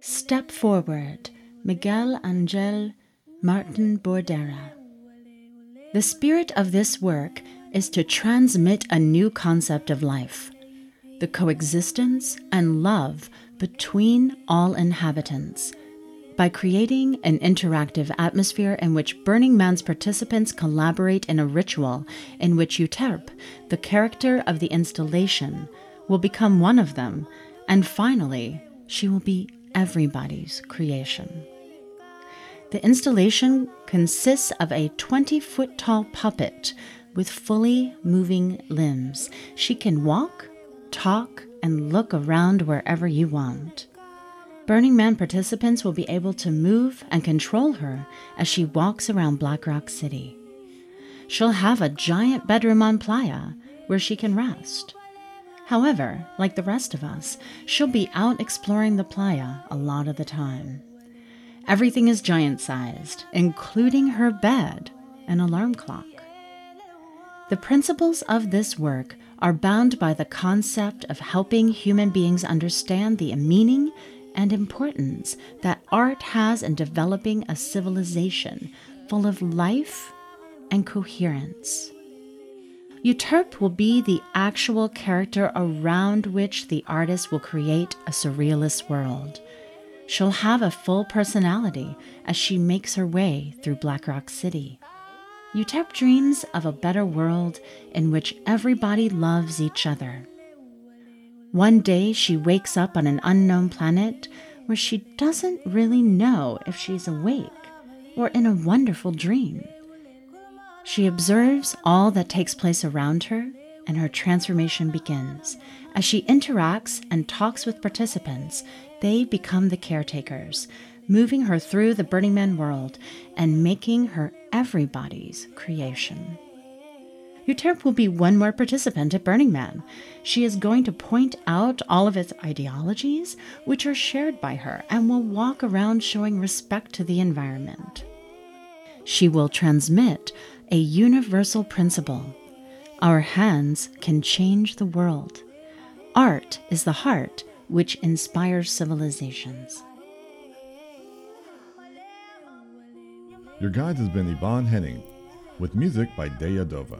Step forward, Miguel Angel Martin Bordera. The spirit of this work is to transmit a new concept of life the coexistence and love between all inhabitants by creating an interactive atmosphere in which Burning Man's participants collaborate in a ritual in which Euterpe, the character of the installation, will become one of them, and finally, she will be everybody's creation. The installation consists of a 20 foot tall puppet with fully moving limbs. She can walk, talk, and look around wherever you want. Burning Man participants will be able to move and control her as she walks around Black Rock City. She'll have a giant bedroom on Playa where she can rest. However, like the rest of us, she'll be out exploring the playa a lot of the time. Everything is giant sized, including her bed and alarm clock. The principles of this work are bound by the concept of helping human beings understand the meaning and importance that art has in developing a civilization full of life and coherence. Euterpe will be the actual character around which the artist will create a surrealist world. She'll have a full personality as she makes her way through Black Rock City. Euterpe dreams of a better world in which everybody loves each other one day she wakes up on an unknown planet where she doesn't really know if she's awake or in a wonderful dream. She observes all that takes place around her, and her transformation begins. As she interacts and talks with participants, they become the caretakers, moving her through the Burning Man world and making her everybody's creation. Euterpe will be one more participant at Burning Man. She is going to point out all of its ideologies, which are shared by her, and will walk around showing respect to the environment. She will transmit a universal principle our hands can change the world. Art is the heart which inspires civilizations. Your guide has been Yvonne Henning, with music by Deya Dova.